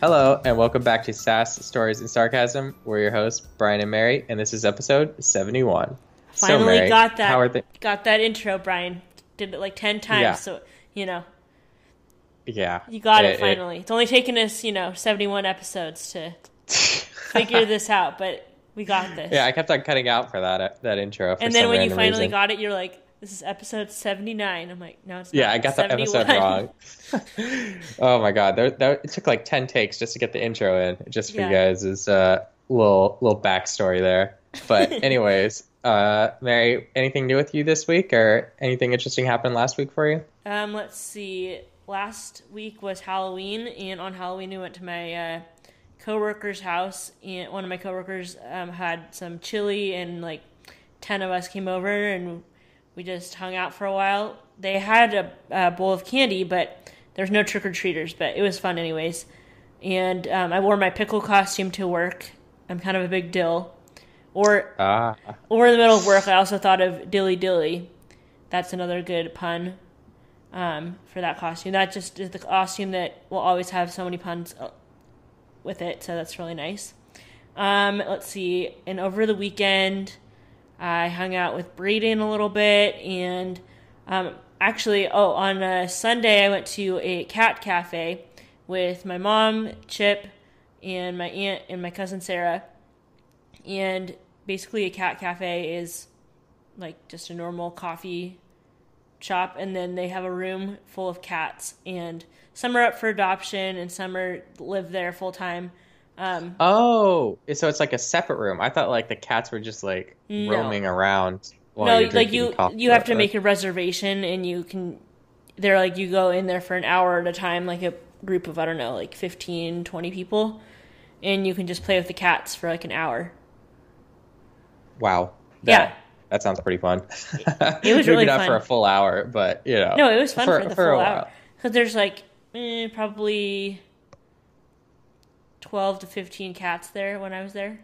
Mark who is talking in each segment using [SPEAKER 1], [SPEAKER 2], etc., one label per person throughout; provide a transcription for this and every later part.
[SPEAKER 1] Hello, and welcome back to Sass Stories and Sarcasm. We're your hosts, Brian and Mary, and this is episode 71. So,
[SPEAKER 2] Finally
[SPEAKER 1] Mary,
[SPEAKER 2] got that.
[SPEAKER 1] How are the-
[SPEAKER 2] Got that intro, Brian. Did it like ten times,
[SPEAKER 1] Yeah.
[SPEAKER 2] so you know
[SPEAKER 1] yeah.
[SPEAKER 2] you got it, finally. it's only taken us, you know, seventy-one episodes to figure this out, but we got this.
[SPEAKER 1] yeah, I kept on cutting out for that uh, that intro. For
[SPEAKER 2] and then when you finally
[SPEAKER 1] reason.
[SPEAKER 2] got it, you're like, "This is episode seventy-nine. I'm like, "No, it's not."
[SPEAKER 1] Yeah, I got that episode wrong. oh my god, there, there, it took like ten takes just to get the intro in. Just for you guys, is a little little backstory there. But anyways, uh, Mary, anything new with you this week, or anything interesting happened last week for you?
[SPEAKER 2] Um, let's see. Last week was Halloween, and on Halloween we went to my uh, coworker's house, and one of my coworkers um, had some chili, and like ten of us came over, and we just hung out for a while. They had a, a bowl of candy, but there's no trick or treaters, but it was fun anyways. And um, I wore my pickle costume to work. I'm kind of a big dill. Or
[SPEAKER 1] Ah,
[SPEAKER 2] or in the middle of work, I also thought of Dilly Dilly. That's another good pun um, for that costume. That just is the costume that will always have so many puns uh, with it, so that's really nice. Um, let's see. And over the weekend, I hung out with Braden a little bit, and um, actually, oh, on a Sunday, I went to a cat cafe with my mom, Chip, and my aunt and my cousin Sarah and basically a cat cafe is like just a normal coffee shop and then they have a room full of cats and some are up for adoption and some are live there full time um,
[SPEAKER 1] oh, so it's like a separate room. I thought like the cats were just like
[SPEAKER 2] No.
[SPEAKER 1] roaming around.
[SPEAKER 2] No like you you have to make a reservation and you can they're like you go in there for an hour at a time like a group of i don't know like 15 20 people and you can just play with the cats for like an hour
[SPEAKER 1] Wow.
[SPEAKER 2] Yeah.
[SPEAKER 1] That, That sounds pretty fun.
[SPEAKER 2] it was really
[SPEAKER 1] not
[SPEAKER 2] fun.
[SPEAKER 1] for a full hour, but you know.
[SPEAKER 2] No, it was fun for, the
[SPEAKER 1] a
[SPEAKER 2] full
[SPEAKER 1] while.
[SPEAKER 2] hour because there's like eh, probably twelve to fifteen cats there when I was there.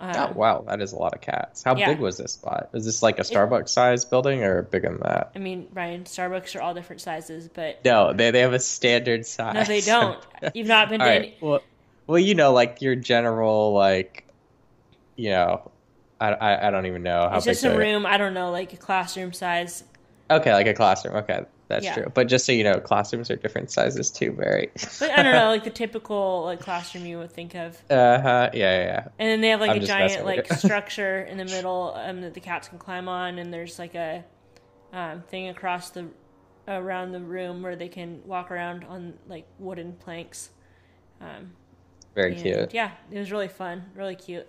[SPEAKER 2] Um,
[SPEAKER 1] Oh wow, that is a lot of cats. How
[SPEAKER 2] Yeah.
[SPEAKER 1] big was this spot? Is this like a Starbucks size building or bigger than that?
[SPEAKER 2] I mean, Ryan, Starbucks are all different sizes, but
[SPEAKER 1] No, they they have a standard size.
[SPEAKER 2] no, they don't. You've not been
[SPEAKER 1] All
[SPEAKER 2] to
[SPEAKER 1] right.
[SPEAKER 2] any.
[SPEAKER 1] Well, well, you know, like your general, like, you know, I, I, I don't even know how
[SPEAKER 2] It's
[SPEAKER 1] big.
[SPEAKER 2] just a
[SPEAKER 1] they're-
[SPEAKER 2] room. I don't know, like a classroom size.
[SPEAKER 1] Okay, like a classroom. Okay, that's
[SPEAKER 2] Yeah.
[SPEAKER 1] true. But just so you know, classrooms are different sizes too, Barry.
[SPEAKER 2] But I don't know, like the typical like classroom you would think of.
[SPEAKER 1] uh huh. Yeah, yeah, yeah.
[SPEAKER 2] And then they have like
[SPEAKER 1] I'm
[SPEAKER 2] a giant like structure in the middle um, that the cats can climb on, and there's like a um, thing across the around the room where they can walk around on like wooden planks. Um,
[SPEAKER 1] Very
[SPEAKER 2] and,
[SPEAKER 1] cute.
[SPEAKER 2] Yeah, it was really fun, really cute.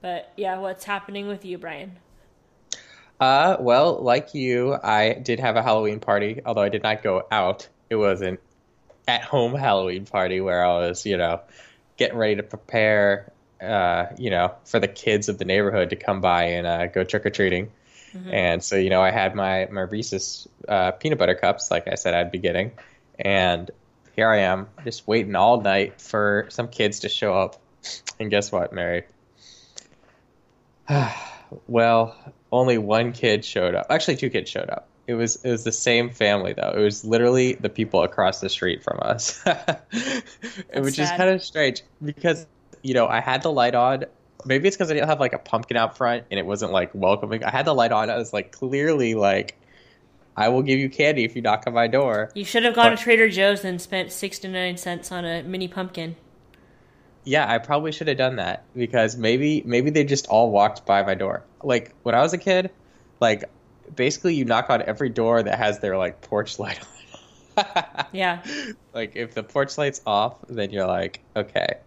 [SPEAKER 2] But yeah, what's happening with you, Brian?
[SPEAKER 1] Uh, well, like you, I did have a Halloween party, although I did not go out. It was an at-home Halloween party where I was, you know, getting ready to prepare, uh, you know, for the kids of the neighborhood to come by and uh, go trick-or-treating. And so, you know, I had my my Reese's uh, peanut butter cups, like I said I'd be getting, and here I am, just waiting all night for some kids to show up. And guess what, Mary? well, only one kid showed up. Actually, two kids showed up. It was it was the same family though. It was literally the people across the street from us, which is kind of strange because you know I had the light on. Maybe it's because I didn't have like a pumpkin out front and it wasn't like welcoming. I had the light on. I was like clearly like, I will give you candy if you knock on my door.
[SPEAKER 2] You should have gone
[SPEAKER 1] But-
[SPEAKER 2] to Trader Joe's and spent sixty nine cents on a mini pumpkin.
[SPEAKER 1] Yeah, I probably should have done that because maybe maybe they just all walked by my door. Like when I was a kid, like basically you knock on every door that has their like porch light on.
[SPEAKER 2] Yeah,
[SPEAKER 1] like if the porch light's off, then you're like, okay,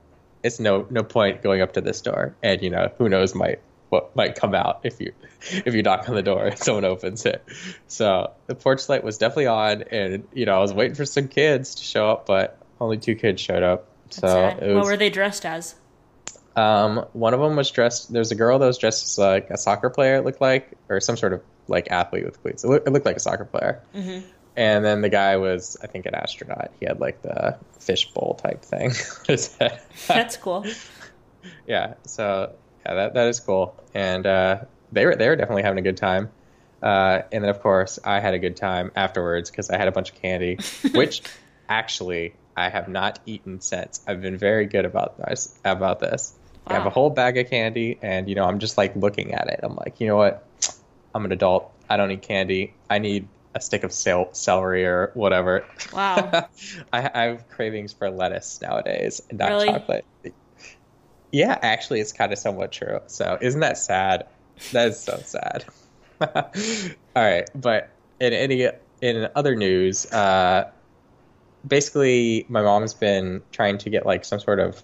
[SPEAKER 1] it's no no point going up to this door, and you know who knows might what might come out if you if you knock on the door and someone opens it. So the porch light was definitely on, and you know I was waiting for some kids to show up, but only two kids showed up. So was
[SPEAKER 2] what were they dressed as?
[SPEAKER 1] um, one of them was dressed. There's a girl that was dressed as like a soccer player. It looked like, or some sort of like athlete with cleats. It, looked, it looked like a soccer player.
[SPEAKER 2] Mhm.
[SPEAKER 1] And then the guy was, I think, an astronaut. He had like the fishbowl type thing. on his head.
[SPEAKER 2] That's cool.
[SPEAKER 1] yeah. So yeah, that that is cool. And uh, they were they were definitely having a good time. Uh, and then of course I had a good time afterwards because I had a bunch of candy, which actually I have not eaten since. I've been very good about this. About this, I have a whole bag of candy, and you know, I'm just like looking at it. I'm like, you know what? I'm an adult. I don't need candy. I need a stick of cel- celery or whatever.
[SPEAKER 2] Wow.
[SPEAKER 1] I, I have cravings for lettuce nowadays, and not
[SPEAKER 2] Really?
[SPEAKER 1] chocolate. Yeah, actually, it's kind of somewhat true. So, isn't that sad? That is so sad. All right, but in any in other news, uh, basically, my mom's been trying to get like some sort of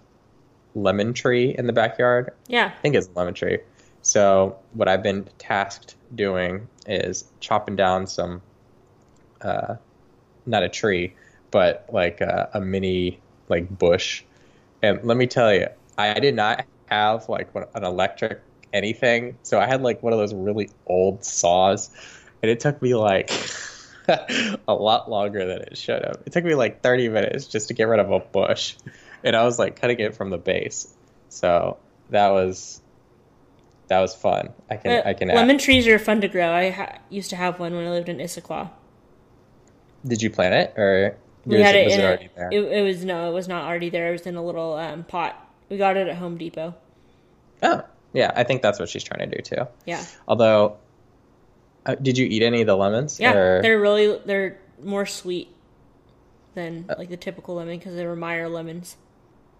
[SPEAKER 1] lemon tree in the backyard.
[SPEAKER 2] Yeah.
[SPEAKER 1] I think it's a lemon tree. So what I've been tasked doing is chopping down some, uh, not a tree, but like a, a mini like bush. And let me tell you, I did not have like an electric anything, so I had like one of those really old saws, and it took me like a lot longer than it should have. It took me like 30 minutes just to get rid of a bush, and I was like cutting it from the base. So that was that was fun. I can
[SPEAKER 2] Uh,
[SPEAKER 1] I can.
[SPEAKER 2] lemon trees are fun to grow. I ha- used to have one when I lived in Issaquah.
[SPEAKER 1] Did you plant it or
[SPEAKER 2] We
[SPEAKER 1] was
[SPEAKER 2] had it
[SPEAKER 1] it
[SPEAKER 2] a-
[SPEAKER 1] already there?
[SPEAKER 2] It, it was no, it was not already there. It was in a little um, pot. We got it at Home Depot.
[SPEAKER 1] Oh, yeah. I think that's what she's trying to do too.
[SPEAKER 2] Yeah,
[SPEAKER 1] Although, uh, did you eat any of the lemons?
[SPEAKER 2] yeah.
[SPEAKER 1] or-
[SPEAKER 2] They're really they're more sweet than
[SPEAKER 1] Uh,
[SPEAKER 2] like the typical lemon because they were Meyer lemons.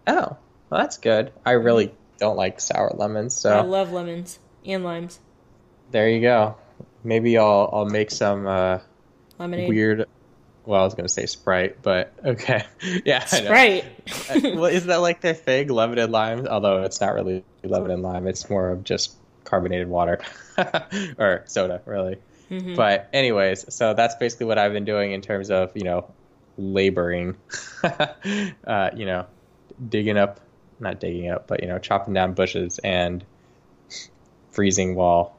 [SPEAKER 1] Oh, well, that's good. I really don't like sour lemons, so I
[SPEAKER 2] love lemons and limes.
[SPEAKER 1] there you go. Maybe I'll I'll make some uh,
[SPEAKER 2] Lemonade.
[SPEAKER 1] weird. Well, I was gonna say Sprite, but okay. Yeah.
[SPEAKER 2] Sprite.
[SPEAKER 1] Uh, well, isn't that like their thing, lemon and lime? Although it's not really lemon and lime; it's more of just carbonated water or soda, really.
[SPEAKER 2] Mhm.
[SPEAKER 1] But anyways, so that's basically what I've been doing in terms of you know laboring, uh, you know, digging up, not digging up, but you know, chopping down bushes and freezing while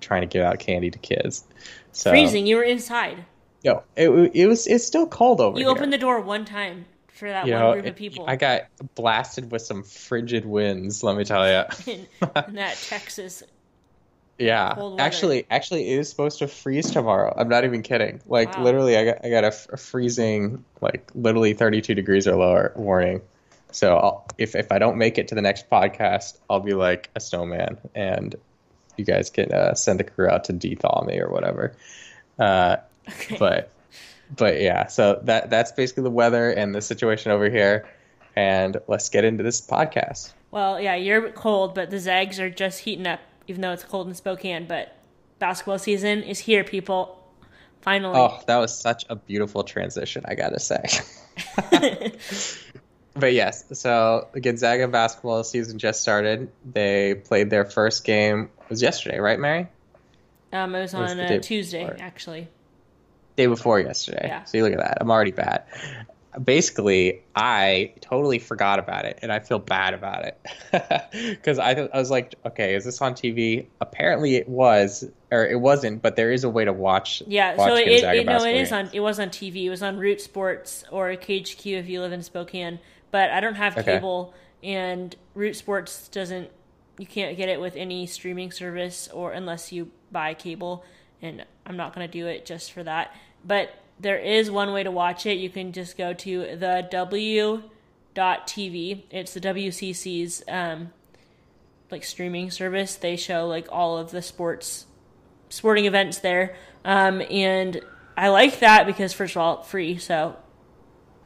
[SPEAKER 1] trying to give out candy to kids. So,
[SPEAKER 2] Freezing. You were inside.
[SPEAKER 1] No, it, it was it's still cold over
[SPEAKER 2] You
[SPEAKER 1] here.
[SPEAKER 2] opened the door one time for that
[SPEAKER 1] you
[SPEAKER 2] one
[SPEAKER 1] know,
[SPEAKER 2] group of people
[SPEAKER 1] I got blasted with some frigid winds. Let me tell you.
[SPEAKER 2] in, in that Texas.
[SPEAKER 1] Yeah, actually, actually, it is supposed to freeze tomorrow. I'm not even kidding. Like
[SPEAKER 2] Wow.
[SPEAKER 1] literally, I got I got a, f- a freezing, like literally 32 degrees or lower warning. So I'll, if if I don't make it to the next podcast, I'll be like a snowman, and you guys can uh, send the crew out to dethaw me or whatever. Uh,
[SPEAKER 2] Okay.
[SPEAKER 1] but but yeah, so that that's basically the weather and the situation over here. And let's get into this podcast.
[SPEAKER 2] Well, yeah, you're cold, but the Zags are just heating up, even though it's cold in Spokane. But basketball season is here, people. Finally.
[SPEAKER 1] Oh, that was such a beautiful transition, I gotta say. but yes, so Gonzaga basketball season just started. They played their first game. It was yesterday, right, Mary?
[SPEAKER 2] um, it was on
[SPEAKER 1] the
[SPEAKER 2] uh,
[SPEAKER 1] day
[SPEAKER 2] Tuesday,
[SPEAKER 1] before?
[SPEAKER 2] actually.
[SPEAKER 1] Day before yesterday.
[SPEAKER 2] Yeah.
[SPEAKER 1] So you look at that. I'm already bad. Basically, I totally forgot about it, and I feel bad about it because I, th- I was like, okay, is this on TV? Apparently, it was, or it wasn't. But there is a way to watch.
[SPEAKER 2] Yeah,
[SPEAKER 1] watch
[SPEAKER 2] so it, it no, it is on. It was on TV. It was on Root Sports or KHQ if you live in Spokane. But I don't have
[SPEAKER 1] Okay.
[SPEAKER 2] cable, and Root Sports doesn't. You can't get it with any streaming service or unless you buy cable, and I'm not going to do it just for that. But there is one way to watch it. You can just go to the W dot TV. It's the WCC's um, like streaming service. They show like all of the sports sporting events there. Um, and I like that because first of all, free. So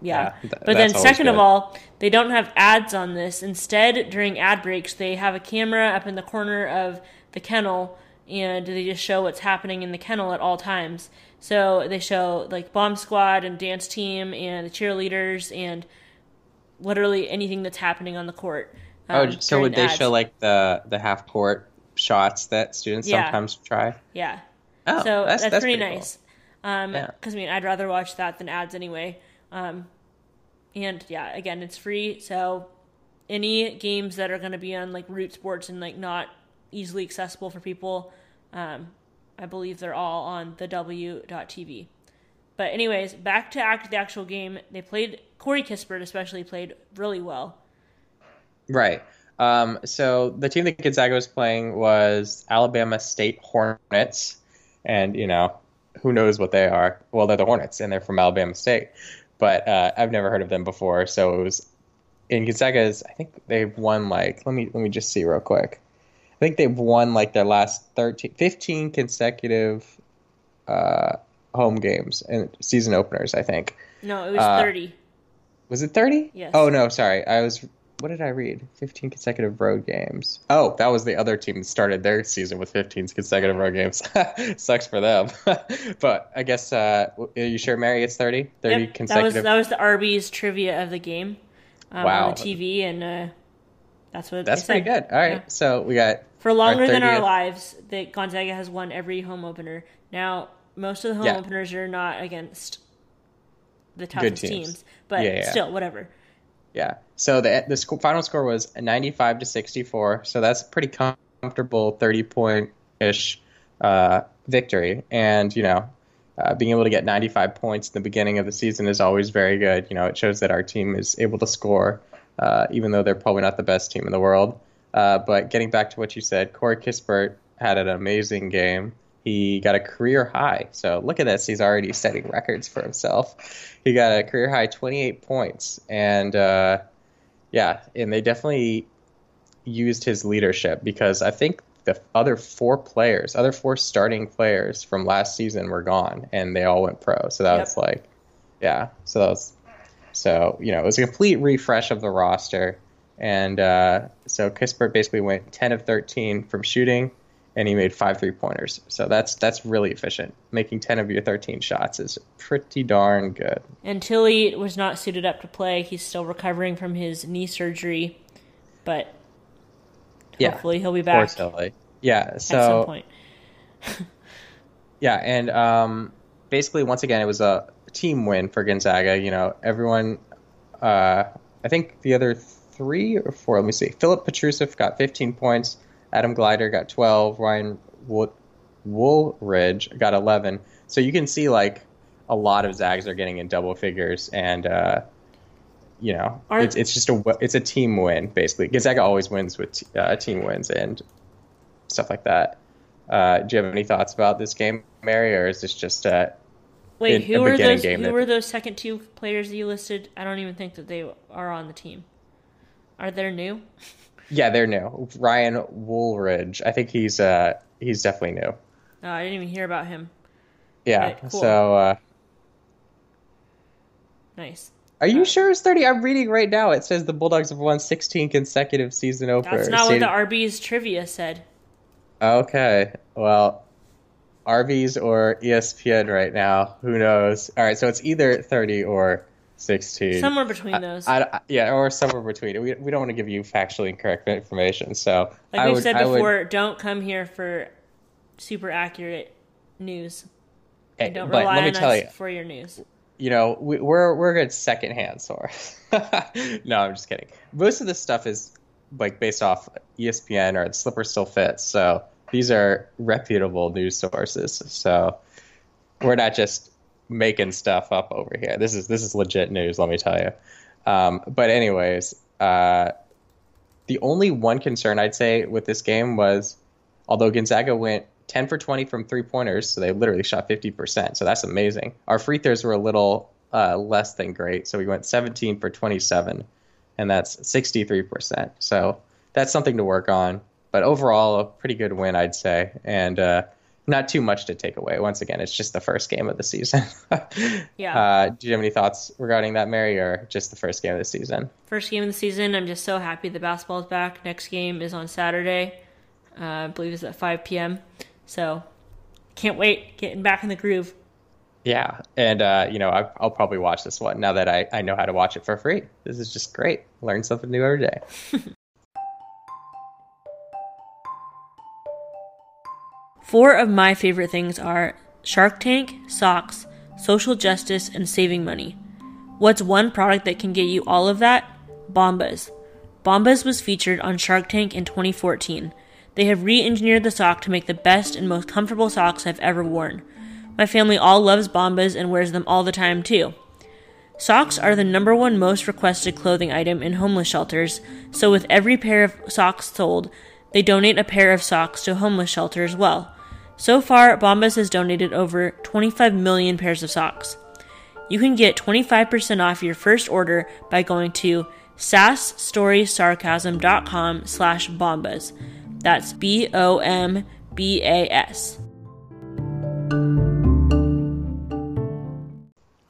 [SPEAKER 2] yeah.
[SPEAKER 1] Yeah, th-
[SPEAKER 2] but then second of all, they don't have ads on this. Instead, during ad breaks, they have a camera up in the corner of the kennel and they just show what's happening in the kennel at all times. So they show like bomb squad and dance team and the cheerleaders and literally anything that's happening on the court.
[SPEAKER 1] Oh,
[SPEAKER 2] um,
[SPEAKER 1] so would they
[SPEAKER 2] ads.
[SPEAKER 1] show like the the half court shots that students
[SPEAKER 2] Yeah.
[SPEAKER 1] sometimes try?
[SPEAKER 2] Yeah.
[SPEAKER 1] Oh,
[SPEAKER 2] so that's, pretty,
[SPEAKER 1] cool.
[SPEAKER 2] nice. Um 'cause
[SPEAKER 1] Yeah.
[SPEAKER 2] I mean, I'd rather watch that than ads anyway. Um, and yeah, again, it's free. So any games that are going to be on like Root Sports and like not easily accessible for people, um, I believe they're all on the W.TV. But anyways, back to act the actual game. They played Corey Kispert especially played really well.
[SPEAKER 1] Right. Um, so the team that Gonzaga was playing was Alabama State Hornets, and you know who knows what they are. Well, they're the Hornets, and they're from Alabama State. but uh, I've never heard of them before. So it was in Gonzaga's. I think they've won like let me let me just see real quick. I think they've won like their last 13, 15 consecutive uh, home games and season openers. I think.
[SPEAKER 2] No, it was
[SPEAKER 1] Uh,
[SPEAKER 2] 30.
[SPEAKER 1] Was it 30?
[SPEAKER 2] Yes.
[SPEAKER 1] Oh, no, sorry. I was. What did I read? 15 consecutive road games. Oh, that was the other team that started their season with 15 consecutive road games. Sucks for them. but I guess, uh, are you sure, Mary, it's 30? 30
[SPEAKER 2] Yep, that was
[SPEAKER 1] consecutive.
[SPEAKER 2] that was the Arby's trivia of the game um,
[SPEAKER 1] Wow.
[SPEAKER 2] on the TV, and uh, that's what
[SPEAKER 1] That's pretty good. All right.
[SPEAKER 2] Yeah.
[SPEAKER 1] So we got.
[SPEAKER 2] For longer than our lives, that Gonzaga has won every home opener. Now, most of the home
[SPEAKER 1] Yeah.
[SPEAKER 2] openers are not against the toughest
[SPEAKER 1] teams.
[SPEAKER 2] teams. but
[SPEAKER 1] Yeah, yeah.
[SPEAKER 2] still, whatever.
[SPEAKER 1] Yeah. So the the sc- final score was 95 to 64. So that's a pretty comfortable 30 point ish uh, victory. And you know, uh, being able to get 95 points in the beginning of the season is always very good. You know, it shows that our team is able to score, uh, even though they're probably not the best team in the world. Uh, but getting back to what you said, Corey Kispert had an amazing game. He got a career high. So look at this. He's already setting records for himself. He got a career high 28 points. And uh, yeah, and they definitely used his leadership because I think the other four players, other four starting players from last season were gone and they all went pro. So that
[SPEAKER 2] Yep.
[SPEAKER 1] was like, yeah. So that was, so, you know, it was a complete refresh of the roster. And uh, so Kispert basically went 10 of 13 from shooting and he made five three pointers. So that's that's really efficient. Making 10 of your 13 shots is pretty darn good.
[SPEAKER 2] And Tillie was not suited up to play. He's still recovering from his knee surgery, but
[SPEAKER 1] Yeah.
[SPEAKER 2] hopefully he'll be
[SPEAKER 1] Poor
[SPEAKER 2] back
[SPEAKER 1] Tillie. Yeah. So.
[SPEAKER 2] at some
[SPEAKER 1] So
[SPEAKER 2] point.
[SPEAKER 1] yeah, and um, basically once again it was a team win for Gonzaga. You know, everyone. Uh, I think the other three or four. Let me see. Filip Petrusev got 15 points. Admon Gilder got 12. Ryan Wool- Woolridge got 11. So you can see like a lot of Zags are getting in double figures, and uh, you know
[SPEAKER 2] Are-
[SPEAKER 1] it's it's just a it's a team win basically. Gonzaga always wins with t- uh, team wins and stuff like that. Uh, do you have any thoughts about this game, Mary, or is this just uh,
[SPEAKER 2] Wait,
[SPEAKER 1] in
[SPEAKER 2] who
[SPEAKER 1] a
[SPEAKER 2] were those? Who
[SPEAKER 1] that-
[SPEAKER 2] were those second two players that you listed? I don't even think that they are on the team. Are they new?
[SPEAKER 1] yeah, they're new. Ryan Woolridge, I think he's uh he's definitely new.
[SPEAKER 2] No, I didn't even hear about him.
[SPEAKER 1] Yeah.
[SPEAKER 2] Right, cool.
[SPEAKER 1] So uh,
[SPEAKER 2] Nice.
[SPEAKER 1] are you sure it's thirty? I'm reading right now. It says the Bulldogs have won 16 consecutive season openers.
[SPEAKER 2] That's not what the Arby's trivia said.
[SPEAKER 1] Okay. Well, Arby's or ESPN right now. Who knows? All right. So it's either 30 or 16.
[SPEAKER 2] Somewhere between those.
[SPEAKER 1] I, I- yeah, or somewhere between. We, we don't want to give you factually incorrect information. So
[SPEAKER 2] like we've said
[SPEAKER 1] I would-
[SPEAKER 2] before, don't come here for super accurate news.
[SPEAKER 1] hey,
[SPEAKER 2] And don't
[SPEAKER 1] but
[SPEAKER 2] rely
[SPEAKER 1] let me
[SPEAKER 2] on
[SPEAKER 1] tell
[SPEAKER 2] us
[SPEAKER 1] you,
[SPEAKER 2] for your news.
[SPEAKER 1] you know, we, we're we're a good secondhand source. no, I'm just kidding. Most of this stuff is like based off ESPN or Slipper Still Fits. So these are reputable news sources. So we're not just making stuff up over here. This is this is legit news. Let me tell you. Um, but anyways, uh, the only one concern I'd say with this game was, although Gonzaga went 10 for 20 from three pointers, so they literally shot 50%. So that's amazing. Our free throws were a little uh, less than great. So we went 17 for 27, and that's 63%. So that's something to work on. But overall, a pretty good win, I'd say. And uh, not too much to take away. Once again, it's just the first game of the season.
[SPEAKER 2] Yeah.
[SPEAKER 1] Uh, do you have any thoughts regarding that, Mary, or just the first game of the season?
[SPEAKER 2] First game of the season. I'm just so happy the basketball's back. Next game is on Saturday. Uh, I believe it's at 5 p.m. So can't wait. Getting back in the groove.
[SPEAKER 1] Yeah, and uh, you know I, I'll probably watch this one now that I, I know how to watch it for free. This is just great. Learn something new every day.
[SPEAKER 2] Four of my favorite things are Shark Tank, socks, social justice, and saving money. What's one product that can get you all of that? Bombas. Bombas was featured on Shark Tank in 2014. They have re engineered the sock to make the best and most comfortable socks I've ever worn. My family all loves Bombas and wears them all the time too. Socks are the number one most requested clothing item in homeless shelters, so with every pair of socks sold, they donate a pair of socks to a homeless shelter as well. So far, Bombas has donated over 25 million pairs of socks. you can get 25% off your first order by going to sassstorysarcasm.com slash bombas. That's B-O-M-B-A-S.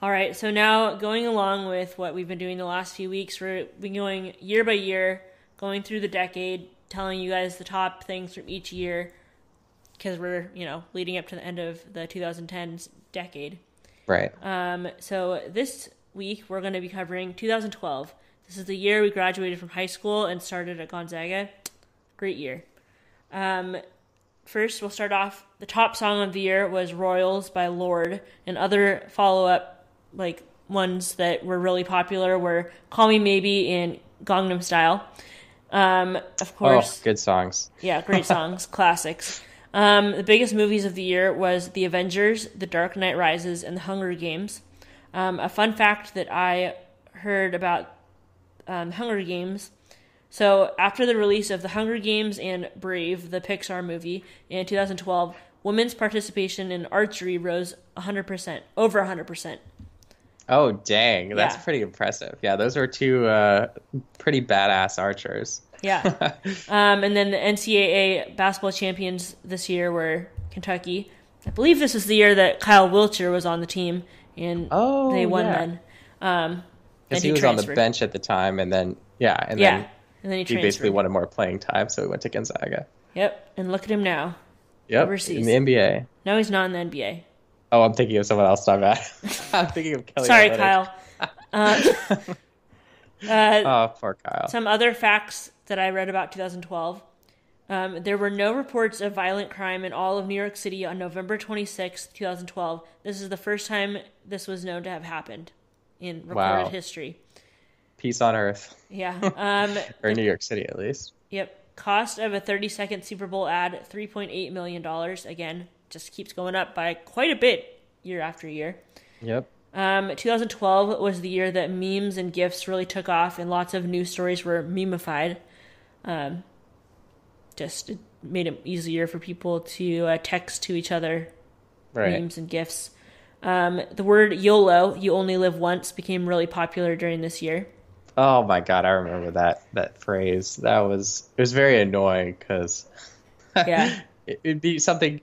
[SPEAKER 2] All right, so now going along with what we've been doing the last few weeks, we've been going year by year, going through the decade, telling you guys the top things from each year because we're, you know, leading up to the end of the 2010s decade.
[SPEAKER 1] Right.
[SPEAKER 2] Um, so this week we're going to be covering 2012. This is the year we graduated from high school and started at Gonzaga. Great year. Um, first, we'll start off. The top song of the year was "Royals" by Lorde, and other follow-up like ones that were really popular were "Call Me Maybe" and "Gangnam Style." Um, of course,
[SPEAKER 1] oh, good songs.
[SPEAKER 2] Yeah, great songs, classics. Um, the biggest movies of the year was The Avengers, The Dark Knight Rises, and The Hunger Games. Um, a fun fact that I heard about um, Hunger Games. So, after the release of The Hunger Games and Brave, the Pixar movie, in 2012, women's participation in archery rose 100%, over 100%.
[SPEAKER 1] Oh, dang. That's
[SPEAKER 2] Yeah.
[SPEAKER 1] pretty impressive. Yeah, those were two uh, pretty badass archers.
[SPEAKER 2] Yeah. um, and then the NCAA basketball champions this year were Kentucky. I believe this is the year that Kyle Wiltjer was on the team, and
[SPEAKER 1] Oh,
[SPEAKER 2] they won
[SPEAKER 1] yeah.
[SPEAKER 2] then. Um,
[SPEAKER 1] Because
[SPEAKER 2] and
[SPEAKER 1] he was on the bench at the time, and then, yeah, and
[SPEAKER 2] Yeah,
[SPEAKER 1] then
[SPEAKER 2] and then he
[SPEAKER 1] he basically wanted more playing time, so he went to Gonzaga.
[SPEAKER 2] Yep, and look at him now.
[SPEAKER 1] Yep,
[SPEAKER 2] Overseas.
[SPEAKER 1] in the NBA.
[SPEAKER 2] No, he's not in the NBA.
[SPEAKER 1] Oh, I'm thinking of someone else. I'm bad. I'm thinking of Kelly.
[SPEAKER 2] Sorry, Kyle. Uh, uh,
[SPEAKER 1] Oh, poor Kyle.
[SPEAKER 2] some other facts that I read about 2012. Um, there were no reports of violent crime in all of New York City on November 26, 2012. This is the first time this was known to have happened in recorded
[SPEAKER 1] Wow.
[SPEAKER 2] history.
[SPEAKER 1] Peace on Earth,
[SPEAKER 2] Yeah. Um,
[SPEAKER 1] or in New York City at least.
[SPEAKER 2] yep. Cost of a 30 second Super Bowl ad $3.8 million. Again, just keeps going up by quite a bit year after year.
[SPEAKER 1] Yep.
[SPEAKER 2] Um, 2012 was the year that memes and gifs really took off, and lots of news stories were memeified. Um, just it made it easier for people to uh, text to each other
[SPEAKER 1] Right.
[SPEAKER 2] memes and gifs. Um, the word YOLO, you only live once, became really popular during this year.
[SPEAKER 1] Oh my god, I remember that that phrase. That was it was very annoying because
[SPEAKER 2] Yeah.
[SPEAKER 1] it, it'd be something.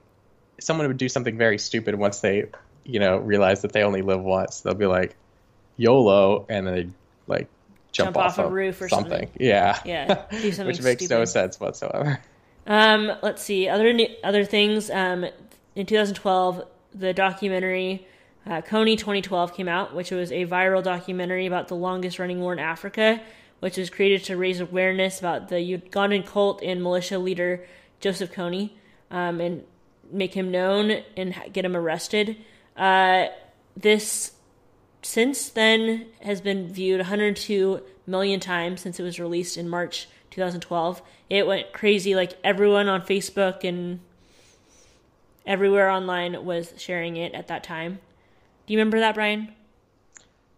[SPEAKER 1] Someone would do something very stupid once they, you know, realize that they only live once. They'll be like, "YOLO," and then they like jump,
[SPEAKER 2] Jump off a roof or something.
[SPEAKER 1] Yeah.
[SPEAKER 2] Yeah, do something
[SPEAKER 1] Which makes no sense whatsoever.
[SPEAKER 2] Um, let's see other ne- other things. Um, in 2012, the documentary uh, Kony 2012 came out, which was a viral documentary about the longest running war in Africa, which was created to raise awareness about the Ugandan cult and militia leader Joseph Kony um, and make him known and get him arrested. Uh, this since then has been viewed 102 million times since it was released in March 2012. It went crazy. Like everyone on Facebook and everywhere online was sharing it at that time. Do you remember that, Brian?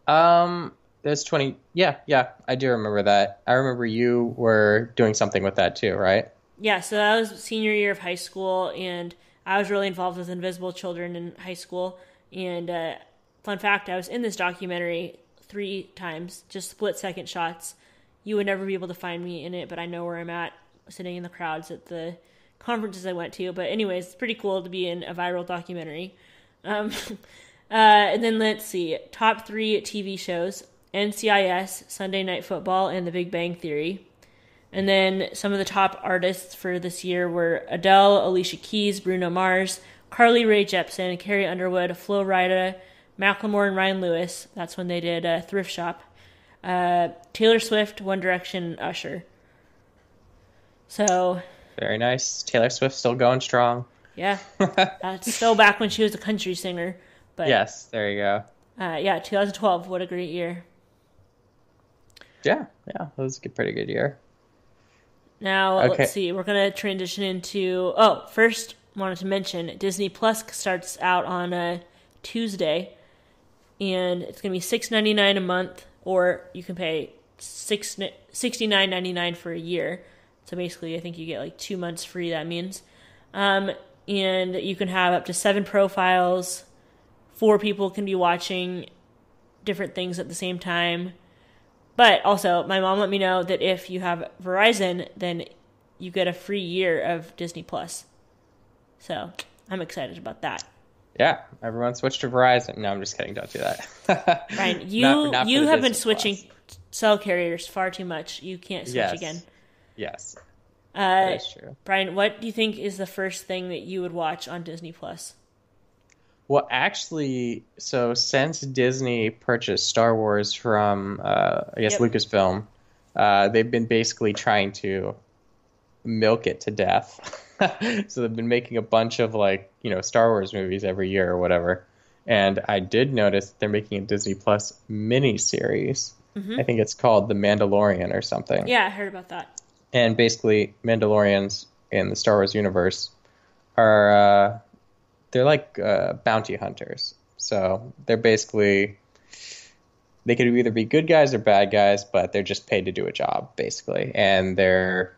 [SPEAKER 1] Um, there's 20. Yeah, yeah, I do remember that. I remember you were doing something with that too, right?
[SPEAKER 2] Yeah, so that was senior year of high school, and I was really involved with Invisible Children in high school. And uh, fun fact, I was in this documentary three times, just split second shots. You would never be able to find me in it, but I know where I'm at, sitting in the crowds at the conferences I went to. But anyways, it's pretty cool to be in a viral documentary. Um, uh, and then let's see, top three TV shows: NCIS, Sunday Night Football, and The Big Bang Theory. And then some of the top artists for this year were Adele, Alicia Keys, Bruno Mars, Carly Rae Jepsen, Carrie Underwood, Flo Rida, Macklemore, and Ryan Lewis. That's when they did uh, Thrift Shop. Uh, Taylor Swift, One Direction, Usher. So,
[SPEAKER 1] Very nice. Taylor Swift still going strong.
[SPEAKER 2] yeah, that's still back when she was a country singer. But
[SPEAKER 1] Yes, there you go.
[SPEAKER 2] uh, yeah, 2012, what a great year.
[SPEAKER 1] Yeah, yeah, It was a good- pretty good year.
[SPEAKER 2] Now
[SPEAKER 1] Okay.
[SPEAKER 2] let's see. We're gonna transition into. Oh, first wanted to mention Disney Plus starts out on a Tuesday, and it's gonna be six ninety nine a month, or you can pay six sixty nine ninety nine for a year. So basically, I think you get like two months free. That means, um, and you can have up to seven profiles. Four people can be watching different things at the same time. But also, my mom let me know that if you have Verizon, then you get a free year of Disney Plus. So I'm excited about that.
[SPEAKER 1] Yeah, everyone switched to Verizon. No, I'm just kidding. Don't do that.
[SPEAKER 2] Brian, you not, not you have been switching Plus. cell carriers far too much. You can't switch
[SPEAKER 1] yes.
[SPEAKER 2] again.
[SPEAKER 1] Yes.
[SPEAKER 2] Uh, that is true. Brian, what do you think is the first thing that you would watch on Disney Plus?
[SPEAKER 1] Well, actually, so since Disney purchased Star Wars from, uh, I guess, yep. Lucasfilm, uh, they've been basically trying to milk it to death. so they've been making a bunch of like you know Star Wars movies every year or whatever. And I did notice they're making a Disney Plus mini series. Mm-hmm. I think it's called The Mandalorian or something.
[SPEAKER 2] Yeah, I heard about that.
[SPEAKER 1] And basically, Mandalorians in the Star Wars universe are uh, they're like uh, bounty hunters. So they're basically they could either be good guys or bad guys, but they're just paid to do a job basically, and they're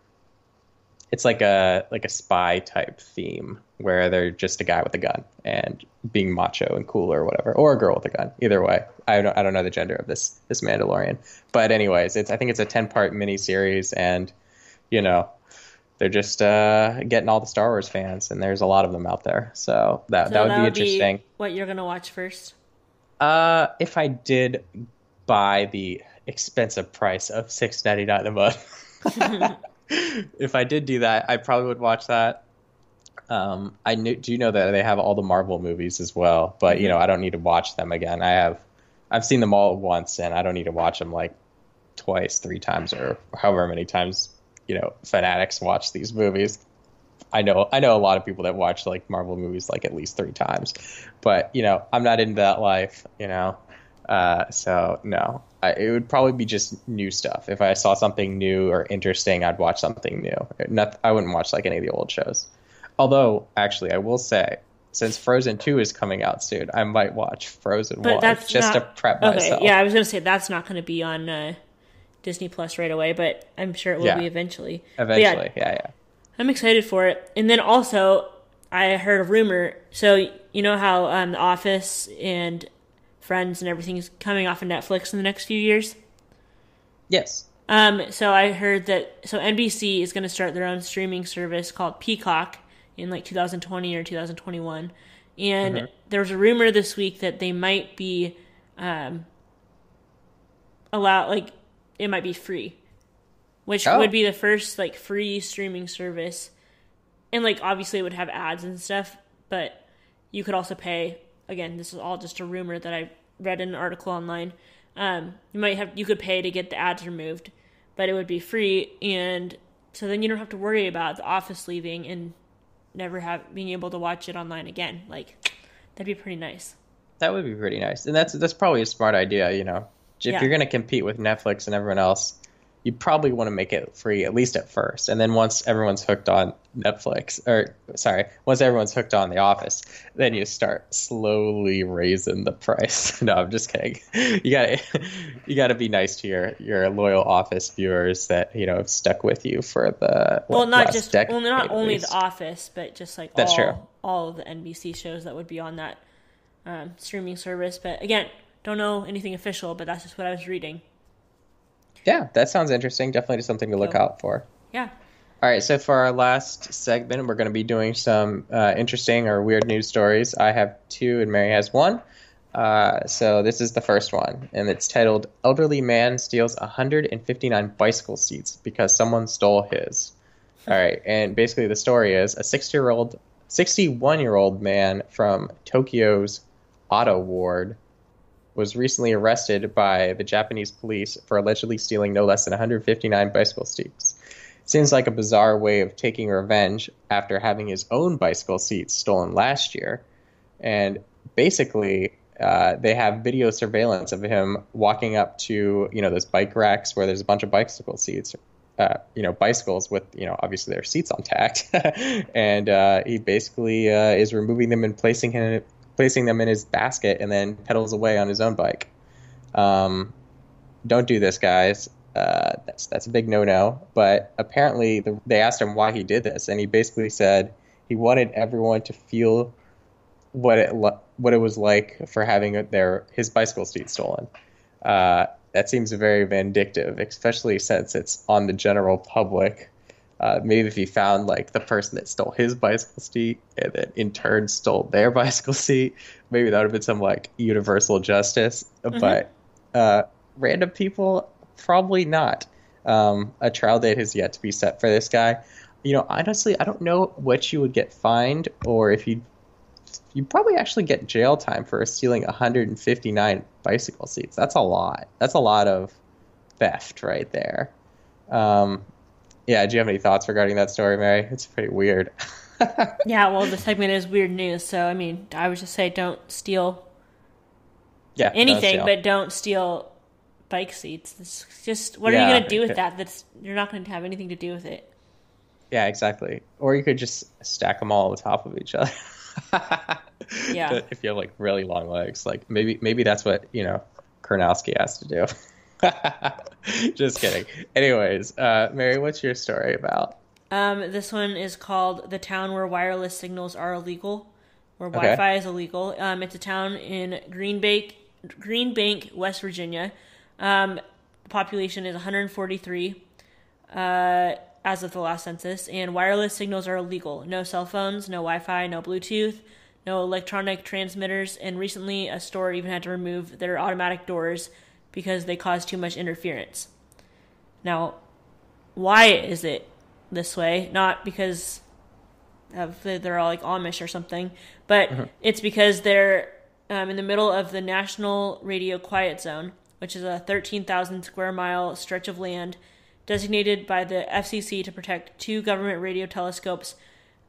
[SPEAKER 1] it's like a like a spy type theme where they're just a guy with a gun and being macho and cool or whatever, or a girl with a gun. Either way, I don't I don't know the gender of this this Mandalorian, but anyways, it's I think it's a ten part mini series, and you know they're just uh, getting all the Star Wars fans, and there's a lot of them out there, so that so that would that be would interesting. Be
[SPEAKER 2] what you're gonna watch first?
[SPEAKER 1] Uh, if I did buy the expensive price of six ninety nine a month. if I did do that, I probably would watch that. Um, I knew, do know that they have all the Marvel movies as well, but mm-hmm. you know I don't need to watch them again. I have I've seen them all once, and I don't need to watch them like twice, three times, or however many times you know fanatics watch these movies. I know I know a lot of people that watch like Marvel movies like at least three times, but you know I'm not into that life. You know, uh, so no, I, it would probably be just new stuff. If I saw something new or interesting, I'd watch something new. Not, I wouldn't watch like any of the old shows. Although, actually, I will say, since Frozen Two is coming out soon, I might watch Frozen but One just not, to prep okay, myself.
[SPEAKER 2] Yeah, I was gonna say that's not going to be on uh, Disney Plus right away, but I'm sure it will yeah. be eventually.
[SPEAKER 1] Eventually, yeah, yeah, yeah.
[SPEAKER 2] I'm excited for it. And then also, I heard a rumor. So you know how um, The Office and Friends and everything is coming off of Netflix in the next few years.
[SPEAKER 1] Yes.
[SPEAKER 2] Um, so I heard that so NBC is going to start their own streaming service called Peacock in like 2020 or 2021, and mm-hmm. there was a rumor this week that they might be um, allow like it might be free, which oh. would be the first like free streaming service, and like obviously it would have ads and stuff, but you could also pay again, this is all just a rumor that I read in an article online. Um, you might have you could pay to get the ads removed, but it would be free, and so then you don't have to worry about the office leaving and never have being able to watch it online again. Like that'd be pretty nice.
[SPEAKER 1] That would be pretty nice, and that's that's probably a smart idea. You know, if yeah. you're going to compete with Netflix and everyone else, you probably want to make it free at least at first, and then once everyone's hooked on Netflix, or sorry, once everyone's hooked on The Office, then you start slowly raising the price. no, I'm just kidding. You got to you got to be nice to your your loyal Office viewers that you know have stuck with you for the
[SPEAKER 2] well, not just well, not only The Office, but just like That's all, true. all of the NBC shows that would be on that um, streaming service. But again, don't know anything official, but that's just what I was reading.
[SPEAKER 1] Yeah, that sounds interesting. Definitely something to look out for.
[SPEAKER 2] Yeah.
[SPEAKER 1] All right, so for our last segment, we're going to be doing some uh, interesting or weird news stories. I have two, and Mary has one. Uh, so this is the first one, and it's titled "Elderly Man Steals 159 Bicycle Seats Because Someone Stole His." All right, and basically the story is a 60-year-old, 61-year-old man from Tokyo's Auto Ward was recently arrested by the Japanese police for allegedly stealing no less than 159 bicycle seats. Seems like a bizarre way of taking revenge after having his own bicycle seats stolen last year. And basically, uh, they have video surveillance of him walking up to you know those bike racks where there's a bunch of bicycle seats, uh, you know bicycles with you know obviously their seats intact, and uh, he basically uh, is removing them and placing him placing them in his basket and then pedals away on his own bike. Um, don't do this, guys. Uh, that's that's a big no-no. But apparently, the, they asked him why he did this, and he basically said he wanted everyone to feel what it what it was like for having their his bicycle seat stolen. Uh, that seems very vindictive, especially since it's on the general public. Uh, maybe if he found like the person that stole his bicycle seat and then in turn stole their bicycle seat, maybe that would have been some like universal justice. Mm-hmm. But uh, random people, probably not. Um, a trial date has yet to be set for this guy. You know, honestly, I don't know what you would get fined or if you you probably actually get jail time for stealing 159 bicycle seats. That's a lot. That's a lot of theft right there. Um, yeah, do you have any thoughts regarding that story, Mary? It's pretty weird.
[SPEAKER 2] yeah, well, the segment is weird news, so I mean, I would just say don't steal.
[SPEAKER 1] Yeah,
[SPEAKER 2] anything, don't but don't steal bike seats. It's just what yeah, are you going to do with that? That's you're not going to have anything to do with it.
[SPEAKER 1] Yeah, exactly. Or you could just stack them all on top of each other.
[SPEAKER 2] yeah.
[SPEAKER 1] If you have like really long legs, like maybe maybe that's what you know Karnowski has to do. Just kidding. Anyways, uh, Mary, what's your story about?
[SPEAKER 2] Um, this one is called "The Town Where Wireless Signals Are Illegal," where okay. Wi-Fi is illegal. Um, it's a town in Green Bank, Green Bank, West Virginia. Um, the population is 143 uh, as of the last census, and wireless signals are illegal. No cell phones, no Wi-Fi, no Bluetooth, no electronic transmitters, and recently a store even had to remove their automatic doors because they cause too much interference. Now, why is it this way? Not because of they're all like Amish or something, but mm-hmm. it's because they're um, in the middle of the National Radio Quiet Zone, which is a 13,000 square mile stretch of land designated by the FCC to protect two government radio telescopes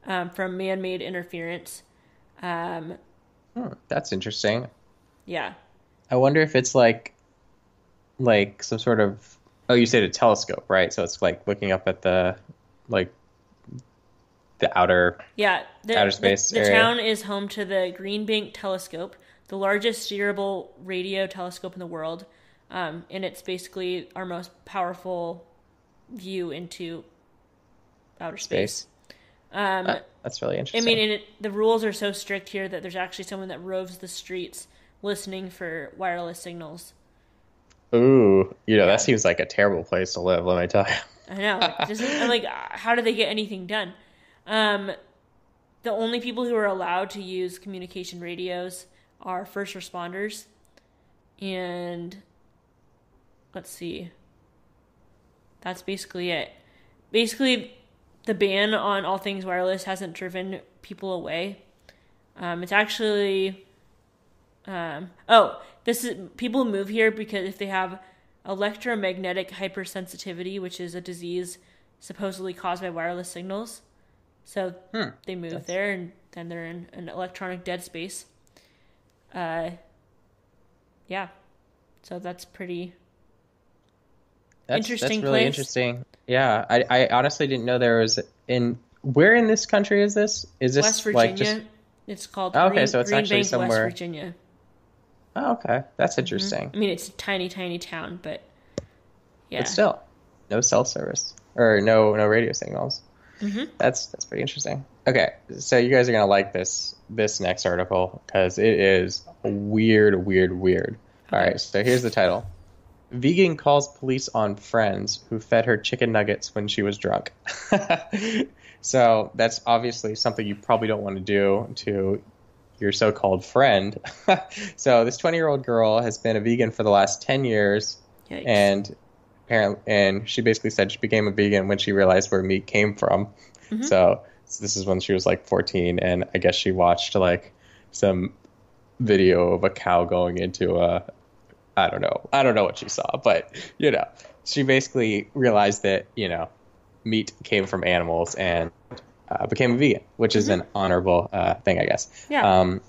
[SPEAKER 2] um, from man made interference. Um,
[SPEAKER 1] hmm, that's interesting.
[SPEAKER 2] Yeah.
[SPEAKER 1] I wonder if it's like like some sort of oh you said a telescope right? So it's like looking up at the like the outer
[SPEAKER 2] yeah
[SPEAKER 1] the, outer space
[SPEAKER 2] the, the town is home to the green bank telescope the largest steerable radio telescope in the world. Um, and it's basically our most powerful view into outer space, space. Um,
[SPEAKER 1] uh, that's really interesting
[SPEAKER 2] i mean it, the rules are so strict here that there's actually someone that roves the streets listening for wireless signals
[SPEAKER 1] Ooh, you know, that seems like a terrible place to live, let me tell you.
[SPEAKER 2] I know. Just, like, how do they get anything done? Um, the only people who are allowed to use communication radios are first responders. And let's see. That's basically it. Basically, the ban on all things wireless hasn't driven people away. Um, it's actually. Um, oh, this is people move here because if they have electromagnetic hypersensitivity, which is a disease supposedly caused by wireless signals. So hmm. they move That's... there, and then they're in an electronic dead space. Uh, yeah. So that's pretty
[SPEAKER 1] that's,
[SPEAKER 2] interesting.
[SPEAKER 1] That's really
[SPEAKER 2] place.
[SPEAKER 1] interesting. Yeah, I, I honestly didn't know there was in where in this country is this? Is this
[SPEAKER 2] West Virginia?
[SPEAKER 1] Like just...
[SPEAKER 2] It's called okay,
[SPEAKER 1] Green, so it's
[SPEAKER 2] Green
[SPEAKER 1] actually
[SPEAKER 2] Bank,
[SPEAKER 1] somewhere.
[SPEAKER 2] West Virginia.
[SPEAKER 1] Oh, okay, that's interesting.
[SPEAKER 2] Mm-hmm. I mean, it's a tiny, tiny town, but yeah.
[SPEAKER 1] But still, no cell service or no no radio signals.
[SPEAKER 2] Mm-hmm.
[SPEAKER 1] That's that's pretty interesting. Okay, so you guys are gonna like this this next article because it is weird, weird, weird. Okay. All right, so here's the title: Vegan calls police on friends who fed her chicken nuggets when she was drunk. so that's obviously something you probably don't want to do to your so-called friend. so this 20-year-old girl has been a vegan for the last 10 years,
[SPEAKER 2] Yikes.
[SPEAKER 1] and apparently, and she basically said she became a vegan when she realized where meat came from. Mm-hmm. So, so this is when she was like 14, and I guess she watched like some video of a cow going into a I don't know. I don't know what she saw, but you know, she basically realized that you know, meat came from animals and uh, became a vegan, which mm-hmm. is an honorable uh, thing, I guess.
[SPEAKER 2] Yeah.
[SPEAKER 1] Um,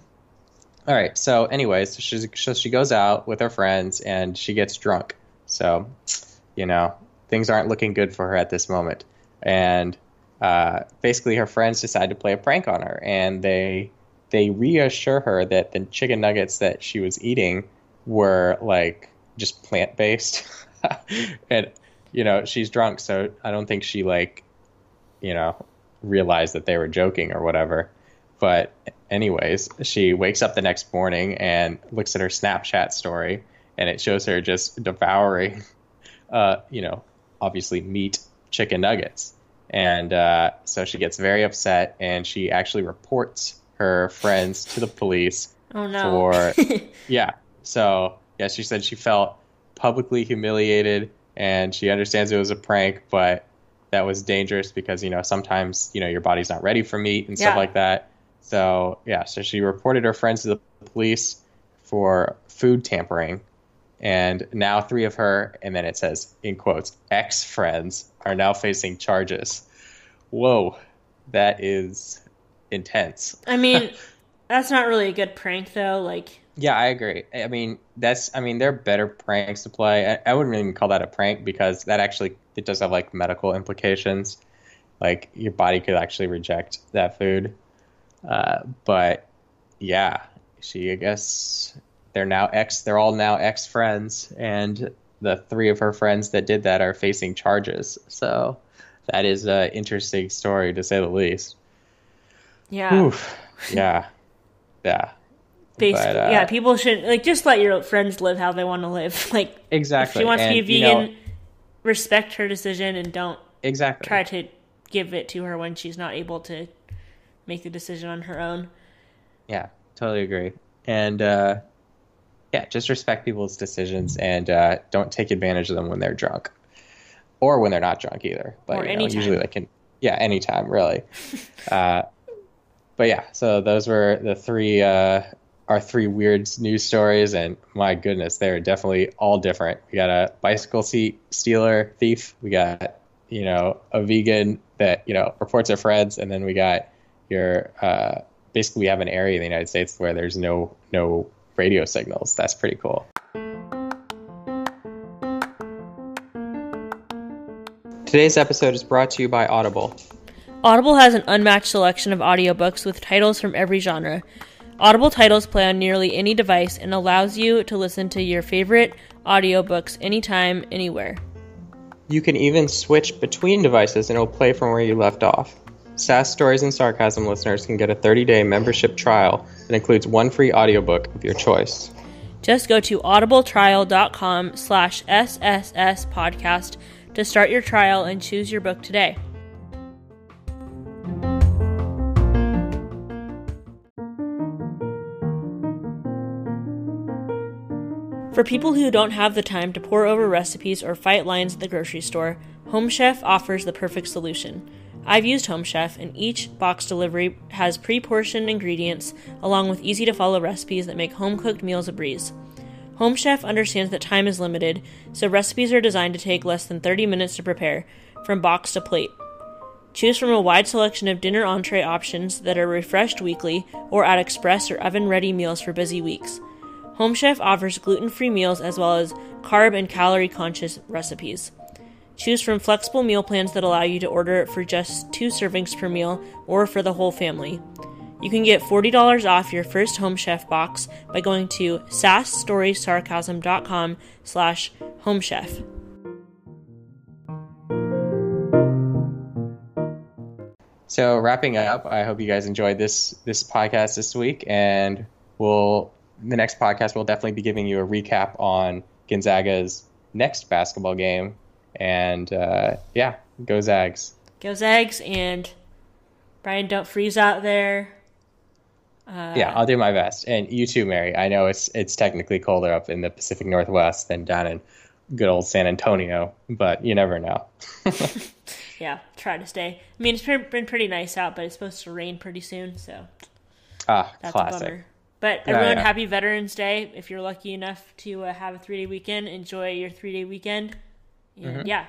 [SPEAKER 1] all right. So, anyways, she, so she goes out with her friends and she gets drunk. So, you know, things aren't looking good for her at this moment. And uh, basically, her friends decide to play a prank on her, and they they reassure her that the chicken nuggets that she was eating were like just plant based. and you know, she's drunk, so I don't think she like, you know, realized that they were joking or whatever. But anyways, she wakes up the next morning and looks at her Snapchat story, and it shows her just devouring, uh, you know, obviously meat chicken nuggets. And uh, so she gets very upset, and she actually reports her friends to the police
[SPEAKER 2] Oh no.
[SPEAKER 1] for yeah. So yeah, she said she felt publicly humiliated, and she understands it was a prank, but that was dangerous because you know sometimes you know your body's not ready for meat and stuff
[SPEAKER 2] Yeah.
[SPEAKER 1] like that. So yeah, so she reported her friends to the police for food tampering, and now three of her, and then it says in quotes, ex friends are now facing charges. Whoa, that is intense.
[SPEAKER 2] I mean, that's not really a good prank though. Like,
[SPEAKER 1] Yeah, I agree. I mean, that's I mean, there are better pranks to play. I, I wouldn't even call that a prank because that actually it does have like medical implications. Like your body could actually reject that food. Uh, but yeah, she I guess they're now ex they're all now ex friends and the three of her friends that did that are facing charges. So that is an interesting story to say the least.
[SPEAKER 2] yeah,
[SPEAKER 1] Oof. Yeah. Yeah.
[SPEAKER 2] basically,
[SPEAKER 1] but, uh,
[SPEAKER 2] yeah. People should like just let your friends live how they want to live. Like,
[SPEAKER 1] Exactly.
[SPEAKER 2] if she wants to be
[SPEAKER 1] And, you know,
[SPEAKER 2] vegan, respect her decision and don't
[SPEAKER 1] exactly.
[SPEAKER 2] try to give it to her when she's not able to make the decision on her own.
[SPEAKER 1] Yeah, totally agree. And uh, yeah, just respect people's decisions and uh, don't take advantage of them when they're drunk or when they're not drunk either. But
[SPEAKER 2] Or
[SPEAKER 1] you know,
[SPEAKER 2] anytime.
[SPEAKER 1] usually they can, yeah, anytime really. uh, but yeah, so those were the three uh, our three weird news stories, and my goodness, they're definitely all different. We got a bicycle seat stealer thief. We got you know a vegan that you know reports her friends, and then we got your uh, basically we have an area in the United States where there's no no radio signals. That's pretty cool. Today's episode is brought to you by Audible.
[SPEAKER 2] Audible has an unmatched selection of audiobooks with titles from every genre. Audible titles play on nearly any device and allows you to listen to your favorite audiobooks anytime, anywhere.
[SPEAKER 1] You can even switch between devices and it'll play from where you left off. Sass Stories and Sarcasm listeners can get a 30-day membership trial that includes one free audiobook of your choice.
[SPEAKER 2] Just go to audibletrial.com slash SSS podcast to start your trial and choose your book today. For people who don't have the time to pour over recipes or fight lines at the grocery store, Home Chef offers the perfect solution. I've used Home Chef, and each box delivery has pre portioned ingredients along with easy to follow recipes that make home cooked meals a breeze. Home Chef understands that time is limited, so recipes are designed to take less than 30 minutes to prepare, from box to plate. Choose from a wide selection of dinner entree options that are refreshed weekly or add express or oven ready meals for busy weeks. Home Chef offers gluten free meals as well as carb and calorie conscious recipes. Choose from flexible meal plans that allow you to order for just two servings per meal or for the whole family. You can get $40 off your first Home Chef box by going to sassstoriesarcasm.com slash homechef.
[SPEAKER 1] So wrapping up, I hope you guys enjoyed this this podcast this week, and we'll the next podcast we'll definitely be giving you a recap on Gonzaga's next basketball game, and uh, yeah, go Zags!
[SPEAKER 2] Go Zags and Brian, don't freeze out there. Uh,
[SPEAKER 1] yeah, I'll do my best, and you too, Mary. I know it's it's technically colder up in the Pacific Northwest than down in good old San Antonio, but you never know.
[SPEAKER 2] yeah, try to stay. I mean, it's been pretty nice out, but it's supposed to rain pretty soon, so
[SPEAKER 1] ah,
[SPEAKER 2] that's a
[SPEAKER 1] classic.
[SPEAKER 2] bummer. But
[SPEAKER 1] Yeah,
[SPEAKER 2] everyone,
[SPEAKER 1] yeah.
[SPEAKER 2] happy Veterans Day. If you're lucky enough to uh, have a three day weekend, enjoy your three day weekend. And
[SPEAKER 1] Mm-hmm.
[SPEAKER 2] yeah,